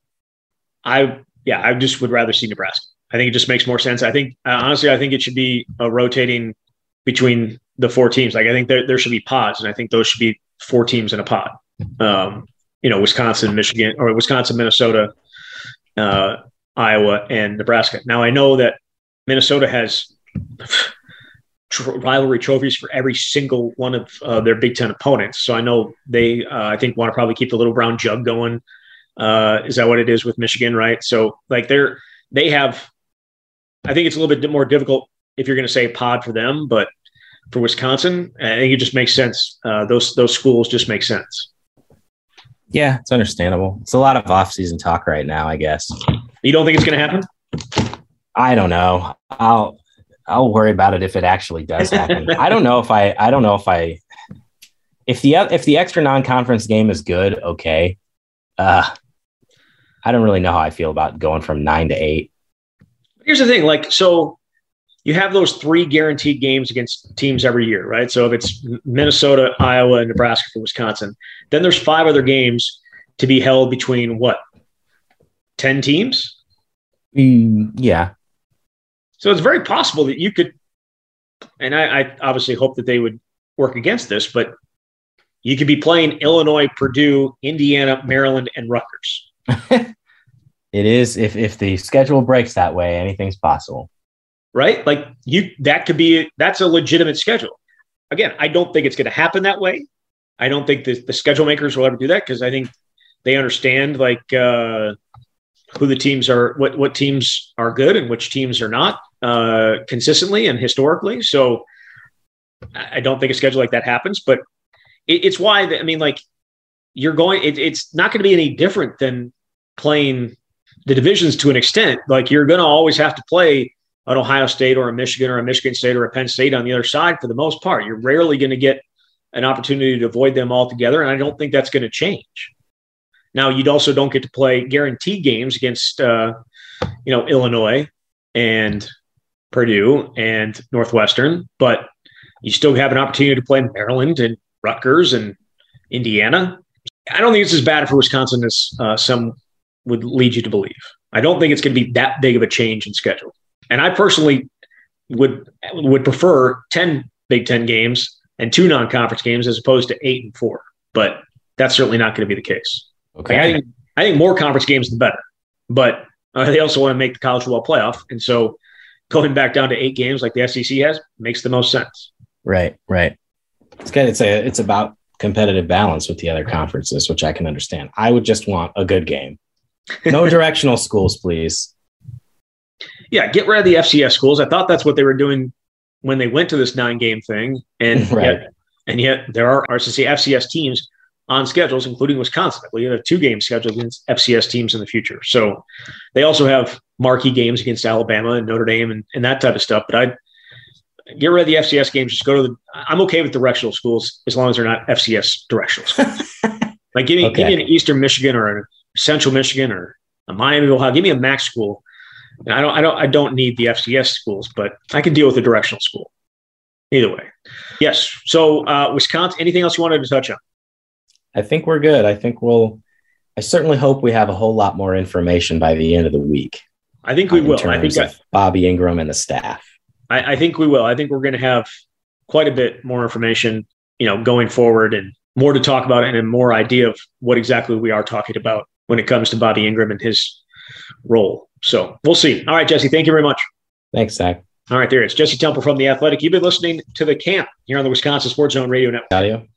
I yeah, I just would rather see Nebraska. I think it just makes more sense. I think uh, honestly, I think it should be a rotating between the four teams. Like I think there, there should be pods, and I think those should be four teams in a pod. Um, you know, Wisconsin, Michigan, or Wisconsin, Minnesota, uh, Iowa, and Nebraska. Now I know that Minnesota has *sighs* rivalry trophies for every single one of uh, their Big Ten opponents. So I know they, uh, I think, want to probably keep the little brown jug going. Uh, is that what it is with Michigan? Right. So like they're they have. I think it's a little bit more difficult if you're going to say pod for them, but for Wisconsin, I think it just makes sense. Uh, those those schools just make sense. Yeah, it's understandable. It's a lot of off-season talk right now, I guess. You don't think it's going to happen? I don't know. I'll I'll worry about it if it actually does happen. *laughs* I don't know if I I don't know if I if the if the extra non-conference game is good, okay. Uh I don't really know how I feel about going from 9 to 8. Here's the thing, like so you have those three guaranteed games against teams every year, right? So if it's Minnesota, Iowa, and Nebraska for Wisconsin, then there's five other games to be held between what? 10 teams? Mm, yeah. So it's very possible that you could, and I, I obviously hope that they would work against this, but you could be playing Illinois, Purdue, Indiana, Maryland, and Rutgers. *laughs* it is if if the schedule breaks that way, anything's possible. Right? Like you that could be that's a legitimate schedule. Again, I don't think it's going to happen that way. I don't think the, the schedule makers will ever do that because I think they understand like uh, who the teams are, what what teams are good and which teams are not uh, consistently and historically. So I don't think a schedule like that happens, but it, it's why I mean, like you're going. It, it's not going to be any different than playing the divisions to an extent. Like you're going to always have to play an Ohio State or a Michigan or a Michigan State or a Penn State on the other side for the most part. You're rarely going to get an opportunity to avoid them altogether, and I don't think that's going to change. Now, you'd also don't get to play guaranteed games against, uh, you know, Illinois and Purdue and Northwestern, but you still have an opportunity to play Maryland and Rutgers and Indiana. I don't think it's as bad for Wisconsin as uh, some would lead you to believe. I don't think it's going to be that big of a change in schedule. And I personally would would prefer 10 Big 10 games and two non-conference games as opposed to 8 and 4. But that's certainly not going to be the case. Okay. Like I think I think more conference games the better. But uh, they also want to make the college football playoff, and so going back down to eight games like the SEC has makes the most sense. Right, right. It's good. It's a it's about competitive balance with the other conferences, which I can understand. I would just want a good game. No *laughs* directional schools, please. Yeah, get rid of the FCS schools. I thought that's what they were doing when they went to this nine game thing, and *laughs* right. yet, and yet there are RCC FCS teams on schedules, including Wisconsin. I believe have two games scheduled against FCS teams in the future. So they also have marquee games against Alabama and Notre Dame and, and that type of stuff. But I'd get rid of the FCS games. Just go to the. I'm okay with directional schools as long as they're not FCS directional schools. *laughs* like give me okay. give me an Eastern Michigan or a Central Michigan or a Miami Ohio. Give me a MAC school. And I don't I don't I don't need the FCS schools, but I can deal with a directional school. Either way. Yes. So uh, Wisconsin. Anything else you wanted to touch on? I think we're good. I think we'll. I certainly hope we have a whole lot more information by the end of the week. I think we will. I think I, Bobby Engram and the staff. I, I think we will. I think we're going to have quite a bit more information, you know, going forward, and more to talk about, and a more idea of what exactly we are talking about when it comes to Bobby Engram and his role. So we'll see. All right, Jesse. Thank you very much. Thanks, Zach. All right, there it's Jesse Temple from the Athletic. You've been listening to the camp here on the Wisconsin Sports Zone Radio Network. Audio.